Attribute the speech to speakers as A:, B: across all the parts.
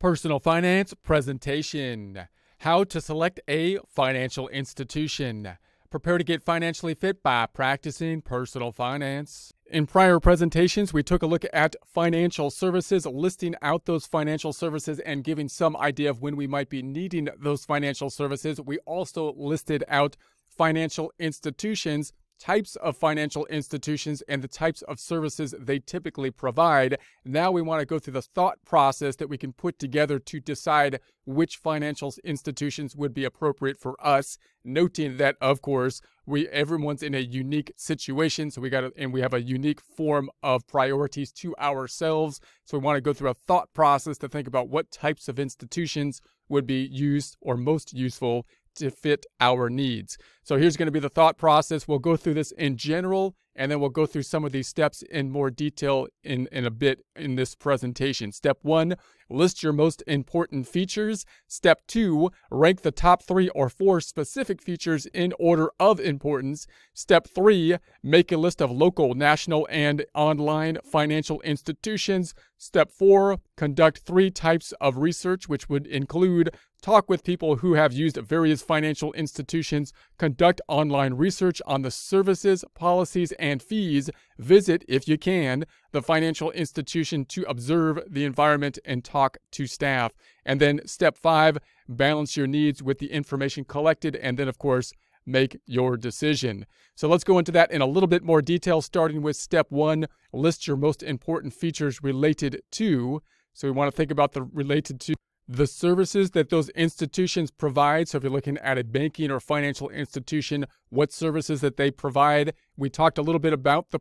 A: Personal Finance Presentation How to Select a Financial Institution. Prepare to get financially fit by practicing personal finance. In prior presentations, we took a look at financial services, listing out those financial services and giving some idea of when we might be needing those financial services. We also listed out financial institutions types of financial institutions and the types of services they typically provide. Now we want to go through the thought process that we can put together to decide which financial institutions would be appropriate for us, noting that of course we everyone's in a unique situation, so we got and we have a unique form of priorities to ourselves. So we want to go through a thought process to think about what types of institutions would be used or most useful to fit our needs. So here's going to be the thought process. We'll go through this in general, and then we'll go through some of these steps in more detail in, in a bit in this presentation. Step one, list your most important features. Step two, rank the top three or four specific features in order of importance. Step three, make a list of local, national, and online financial institutions. Step four, conduct three types of research, which would include talk with people who have used various financial institutions, conduct online research on the services, policies, and fees, visit, if you can, the financial institution to observe the environment and talk to staff. And then step five, balance your needs with the information collected, and then, of course, make your decision. So let's go into that in a little bit more detail, starting with step one list your most important features related to. So we want to think about the related to the services that those institutions provide. So if you're looking at a banking or financial institution, what services that they provide. We talked a little bit about the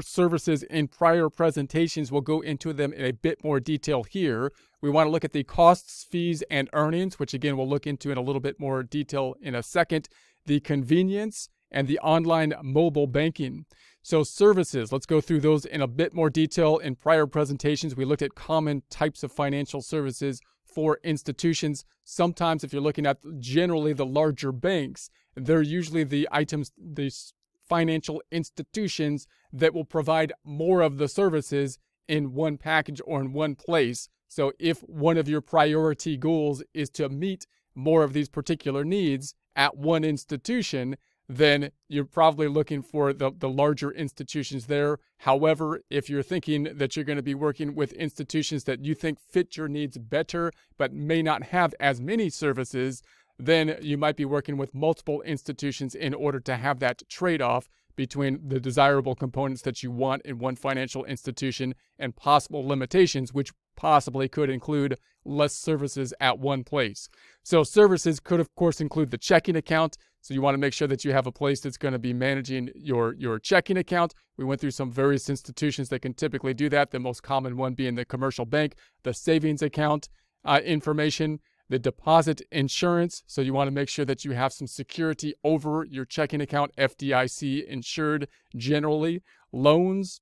A: services in prior presentations. We'll go into them in a bit more detail here. We want to look at the costs, fees, and earnings, which again we'll look into in a little bit more detail in a second. The convenience and the online mobile banking. So, services, let's go through those in a bit more detail. In prior presentations, we looked at common types of financial services for institutions. Sometimes, if you're looking at generally the larger banks, they're usually the items, the financial institutions that will provide more of the services in one package or in one place. So, if one of your priority goals is to meet more of these particular needs at one institution, then you're probably looking for the, the larger institutions there. However, if you're thinking that you're going to be working with institutions that you think fit your needs better, but may not have as many services, then you might be working with multiple institutions in order to have that trade off between the desirable components that you want in one financial institution and possible limitations, which possibly could include less services at one place. So, services could, of course, include the checking account. So, you want to make sure that you have a place that's going to be managing your, your checking account. We went through some various institutions that can typically do that, the most common one being the commercial bank, the savings account uh, information the deposit insurance. So you want to make sure that you have some security over your checking account, FDIC insured generally. Loans,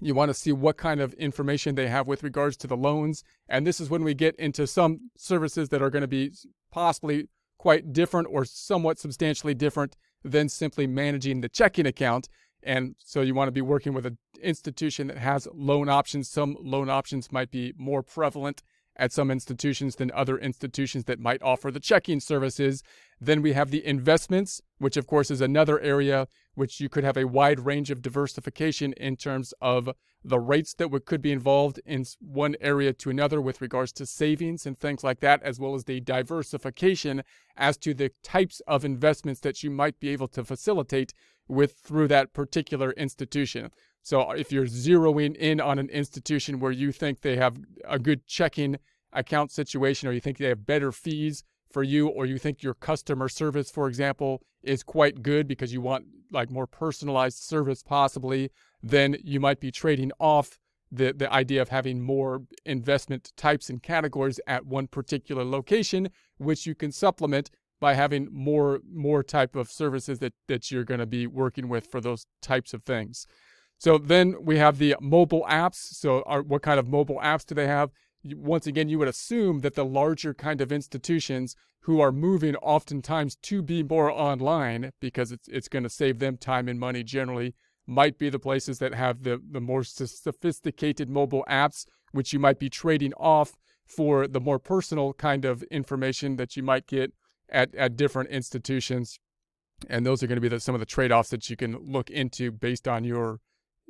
A: you want to see what kind of information they have with regards to the loans. And this is when we get into some services that are going to be possibly quite different or somewhat substantially different than simply managing the checking account. And so you want to be working with an institution that has loan options. Some loan options might be more prevalent at some institutions than other institutions that might offer the checking services. Then we have the investments, which of course is another area which you could have a wide range of diversification in terms of the rates that could be involved in one area to another with regards to savings and things like that, as well as the diversification as to the types of investments that you might be able to facilitate with through that particular institution. So uh, if you're zeroing in on an institution where you think they have a good checking account situation, or you think they have better fees for you, or you think your customer service, for example, is quite good because you want like more personalized service possibly, then you might be trading off the, the idea of having more investment types and categories at one particular location, which you can supplement by having more more type of services that, that you're going to be working with for those types of things. So then we have the mobile apps. So what kind of mobile apps do they have? Once again, you would assume that the larger kind of institutions who are moving oftentimes to be more online because it's, it's going to save them time and money generally might be the places that have the, the more sophisticated mobile apps, which you might be trading off for the more personal kind of information that you might get at, at different institutions. And those are going to be the, some of the trade offs that you can look into based on your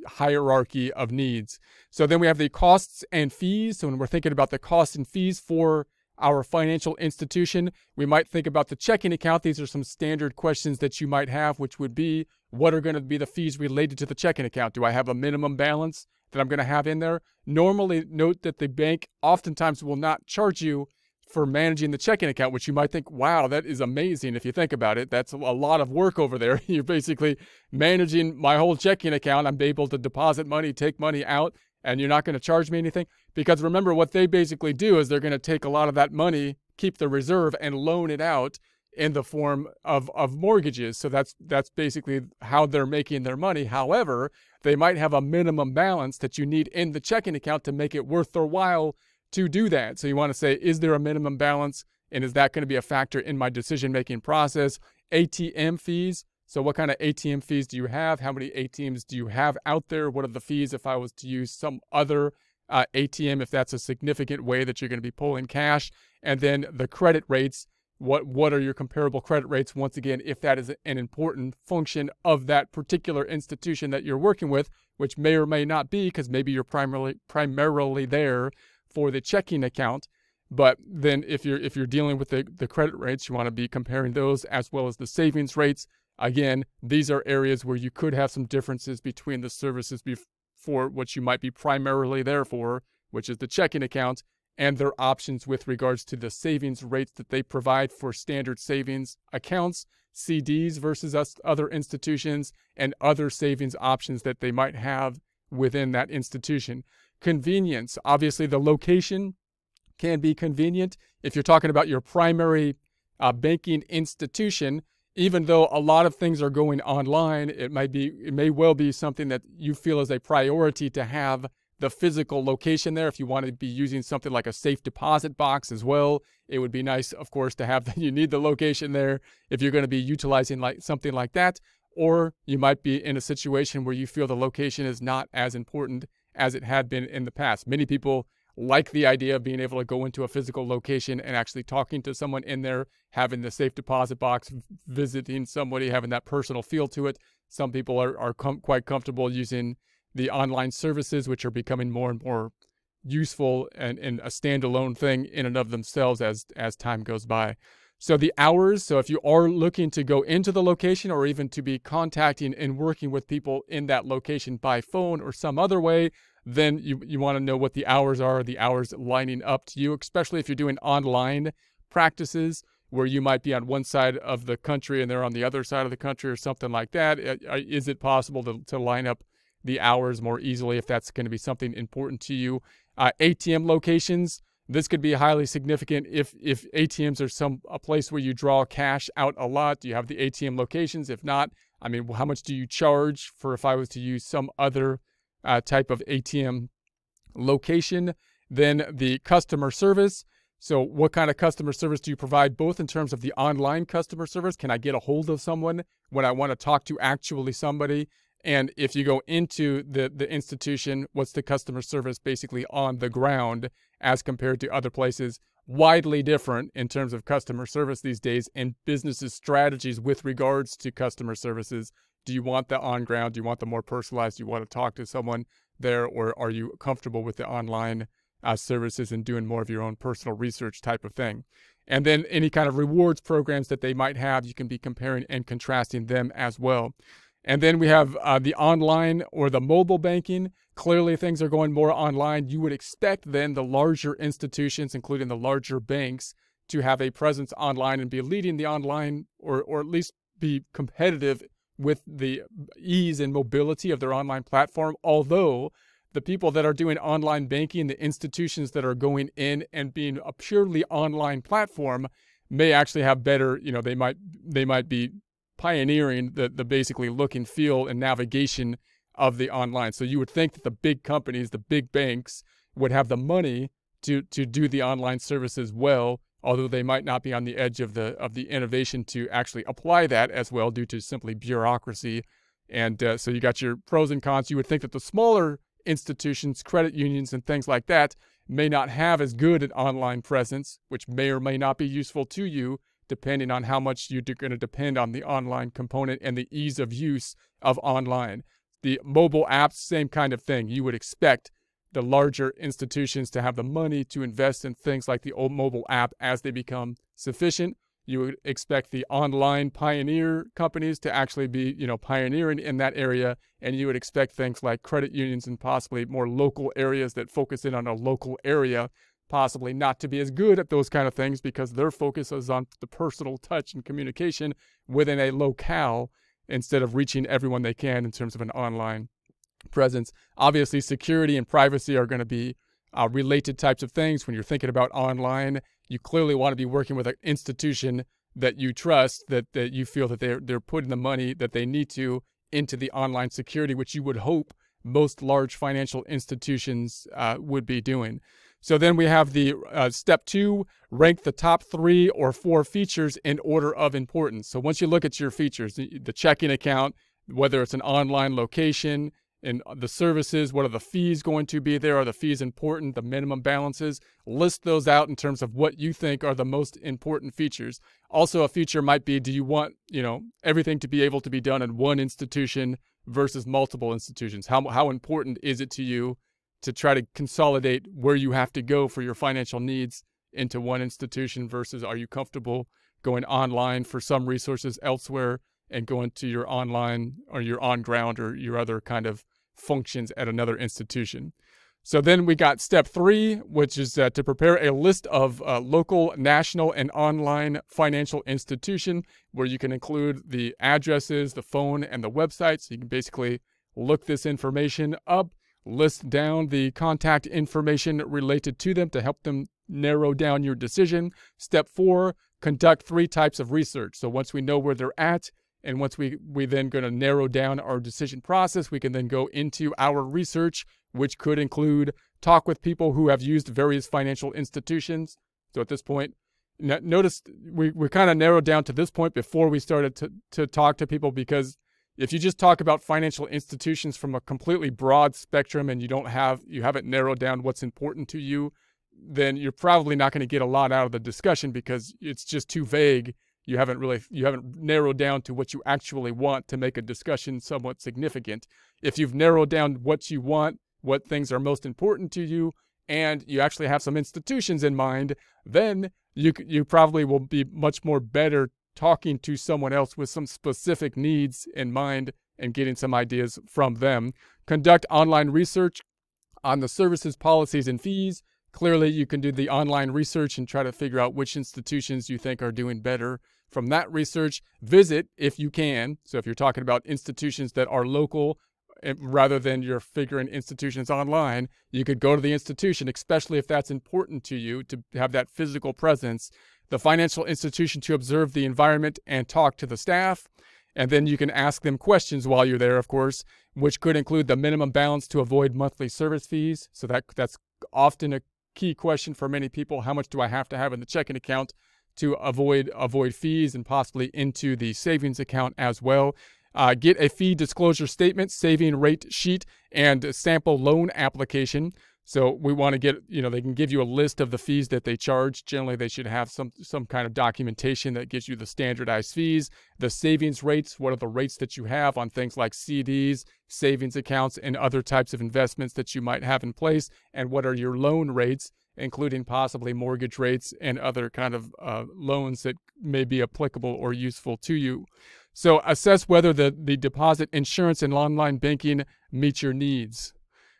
A: hierarchy of needs. So then we have the costs and fees. So when we're thinking about the costs and fees for our financial institution, we might think about the checking account. These are some standard questions that you might have, which would be what are going to be the fees related to the checking account? Do I have a minimum balance that I'm going to have in there? Normally, note that the bank oftentimes will not charge you for managing the checking account, which you might think, wow, that is amazing. If you think about it, that's a lot of work over there. You're basically managing my whole checking account. I'm able to deposit money, take money out, and you're not going to charge me anything. Because remember, what they basically do is they're going to take a lot of that money, keep the reserve, and loan it out in the form of, of mortgages. So that's that's basically how they're making their money. However, they might have a minimum balance that you need in the checking account to make it worth their while to do that. So you want to say, is there a minimum balance? And is that going to be a factor in my decision making process? ATM fees. So, what kind of ATM fees do you have? How many ATMs do you have out there? What are the fees if I was to use some other uh, ATM, if that's a significant way that you're going to be pulling cash? And then the credit rates. What, what are your comparable credit rates? Once again, if that is an important function of that particular institution that you're working with, which may or may not be, because maybe you're primarily primarily there for the checking account. But then if you're if you're dealing with the, the credit rates, you want to be comparing those as well as the savings rates. Again, these are areas where you could have some differences between the services for what you might be primarily there for, which is the checking account, and their options with regards to the savings rates that they provide for standard savings accounts, CDs versus us, other institutions, and other savings options that they might have within that institution. Convenience. Obviously, the location can be convenient. If you're talking about your primary uh, banking institution, even though a lot of things are going online, it might be it may well be something that you feel is a priority to have the physical location there. If you want to be using something like a safe deposit box as well, it would be nice, of course, to have that. You need the location there if you're going to be utilizing like something like that. Or you might be in a situation where you feel the location is not as important as it had been in the past. Many people like the idea of being able to go into a physical location and actually talking to someone in there, having the safe deposit box, visiting somebody, having that personal feel to it. Some people are, are com- quite comfortable using the online services, which are becoming more and more useful and, and a standalone thing in and of themselves as as time goes by. So the hours, so if you are looking to go into the location or even to be contacting and working with people in that location by phone or some other way, then you, you want to know what the hours are, the hours lining up to you, especially if you're doing online practices where you might be on one side of the country and they're on the other side of the country or something like that. Is it possible to, to line up the hours more easily if that's going to be something important to you? Uh, ATM locations this could be highly significant if if ATMs are some a place where you draw cash out a lot. Do you have the ATM locations? If not, I mean, how much do you charge for if I was to use some other uh, type of ATM location? Then the customer service. So, what kind of customer service do you provide, both in terms of the online customer service? Can I get a hold of someone when I want to talk to actually somebody? And if you go into the, the institution, what's the customer service basically on the ground as compared to other places? Widely different in terms of customer service these days and businesses' strategies with regards to customer services. Do you want the on ground? Do you want the more personalized? Do you want to talk to someone there? Or are you comfortable with the online uh, services and doing more of your own personal research type of thing? And then any kind of rewards programs that they might have, you can be comparing and contrasting them as well. And then we have uh, the online or the mobile banking. Clearly, things are going more online. You would expect then the larger institutions, including the larger banks, to have a presence online and be leading the online or, or at least be competitive with the ease and mobility of their online platform. Although the people that are doing online banking, the institutions that are going in and being a purely online platform, may actually have better, you know, they might they might be pioneering the, the basically look and feel and navigation of the online. So you would think that the big companies, the big banks, would have the money to to do the online services well, although they might not be on the edge of the of the innovation to actually apply that as well due to simply bureaucracy. And uh, so you got your pros and cons. You would think that the smaller institutions, credit unions, and things like that may not have as good an online presence, which may or may not be useful to you, depending on how much you're going to depend on the online component and the ease of use of online. The mobile apps, same kind of thing. You would expect the larger institutions to have the money to invest in things like the old mobile app as they become sufficient. You would expect the online pioneer companies to actually be, you know, pioneering in that area, and you would expect things like credit unions and possibly more local areas that focus in on a local area, possibly not to be as good at those kind of things because their focus is on the personal touch and communication within a locale instead of reaching everyone they can in terms of an online presence. Obviously, security and privacy are going to be uh, related types of things. When you're thinking about online, you clearly want to be working with an institution that you trust, that, that you feel that they're, they're putting the money that they need to into the online security, which you would hope most large financial institutions uh, would be doing. So then we have the uh, step two, rank the top three or four features in order of importance. So once you look at your features, the, checking account, whether it's an online location, and the services, what are the fees going to be there? Are the fees important? The minimum balances? List those out in terms of what you think are the most important features. Also, a feature might be do you want, you know, everything to be able to be done in one institution versus multiple institutions? How, how important is it to you to try to consolidate where you have to go for your financial needs into one institution versus are you comfortable going online for some resources elsewhere and going to your online or your on ground or your other kind of functions at another institution. So then we got step three, which is uh, to prepare a list of uh, local, national, and online financial institution where you can include the addresses, the phone, and the website. So you can basically look this information up, list down the contact information related to them to help them narrow down your decision. Step four, conduct three types of research. So once we know where they're at, and once we, we then going to narrow down our decision process, we can then go into our research, which could include talk with people who have used various financial institutions. So at this point, notice we, we kind of narrowed down to this point before we started to, to talk to people because if you just talk about financial institutions from a completely broad spectrum and you don't have you haven't narrowed down what's important to you then you're probably not going to get a lot out of the discussion because it's just too vague. You haven't really you haven't narrowed down to what you actually want to make a discussion somewhat significant. If you've narrowed down what you want what things are most important to you and you actually have some institutions in mind then you you probably will be much more better talking to someone else with some specific needs in mind and getting some ideas from them conduct online research on the services policies and fees clearly you can do the online research and try to figure out which institutions you think are doing better from that research, visit if you can. So, if you're talking about institutions that are local rather than you're figuring institutions online, you could go to the institution, especially if that's important to you to have that physical presence, the financial institution to observe the environment and talk to the staff. And then you can ask them questions while you're there, of course, which could include the minimum balance to avoid monthly service fees. So that that's often a key question for many people. How much do I have to have in the checking account to avoid avoid fees and possibly into the savings account as well. Uh, get a fee disclosure statement, saving rate sheet, and sample loan application. So we want to get, you know, they can give you a list of the fees that they charge. Generally, they should have some some kind of documentation that gives you the standardized fees, the savings rates, what are the rates that you have on things like CDs, savings accounts, and other types of investments that you might have in place, and what are your loan rates including possibly mortgage rates and other kind of uh, loans that may be applicable or useful to you. So assess whether the, the deposit insurance and online banking meet your needs.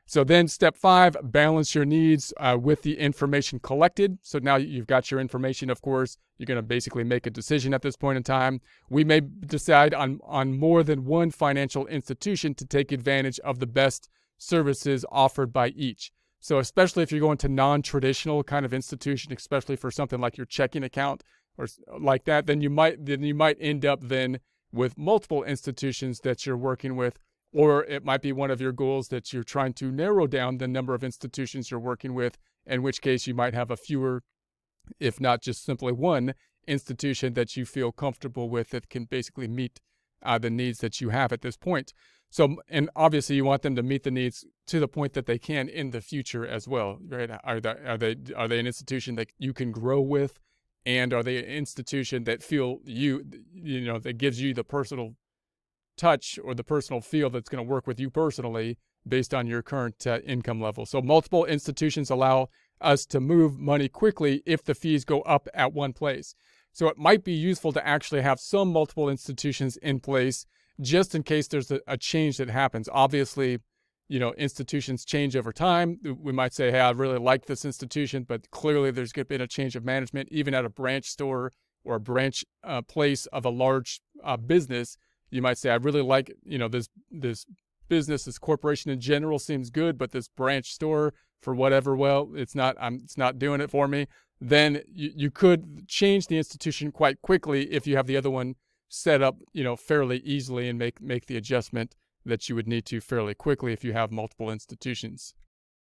A: So then step five, balance your needs uh, with the information collected. So now you've got your information, of course, you're going to basically make a decision at this point in time. We may decide on, on more than one financial institution to take advantage of the best services offered by each. So especially if you're going to non-traditional kind of institution, especially for something like your checking account or like that, then you might then you might end up then with multiple institutions that you're working with, or it might be one of your goals that you're trying to narrow down the number of institutions you're working with, in which case you might have a fewer, if not just simply one institution that you feel comfortable with that can basically meet uh, the needs that you have at this point. So, and obviously, you want them to meet the needs to the point that they can in the future as well, right? Are they are they are they an institution that you can grow with, and are they an institution that feel you you know that gives you the personal touch or the personal feel that's going to work with you personally based on your current uh, income level. So, multiple institutions allow us to move money quickly if the fees go up at one place. So, it might be useful to actually have some multiple institutions in place just in case there's a, a change that happens. Obviously, you know, institutions change over time. We might say, hey, I really like this institution, but clearly there's been a change of management, even at a branch store or a branch uh, place of a large uh, business. You might say, I really like, you know, this this business, this corporation in general seems good, but this branch store, for whatever, well, it's not, I'm, it's not doing it for me. Then you, you could change the institution quite quickly if you have the other one set up, you know, fairly easily and make make the adjustment that you would need to fairly quickly if you have multiple institutions.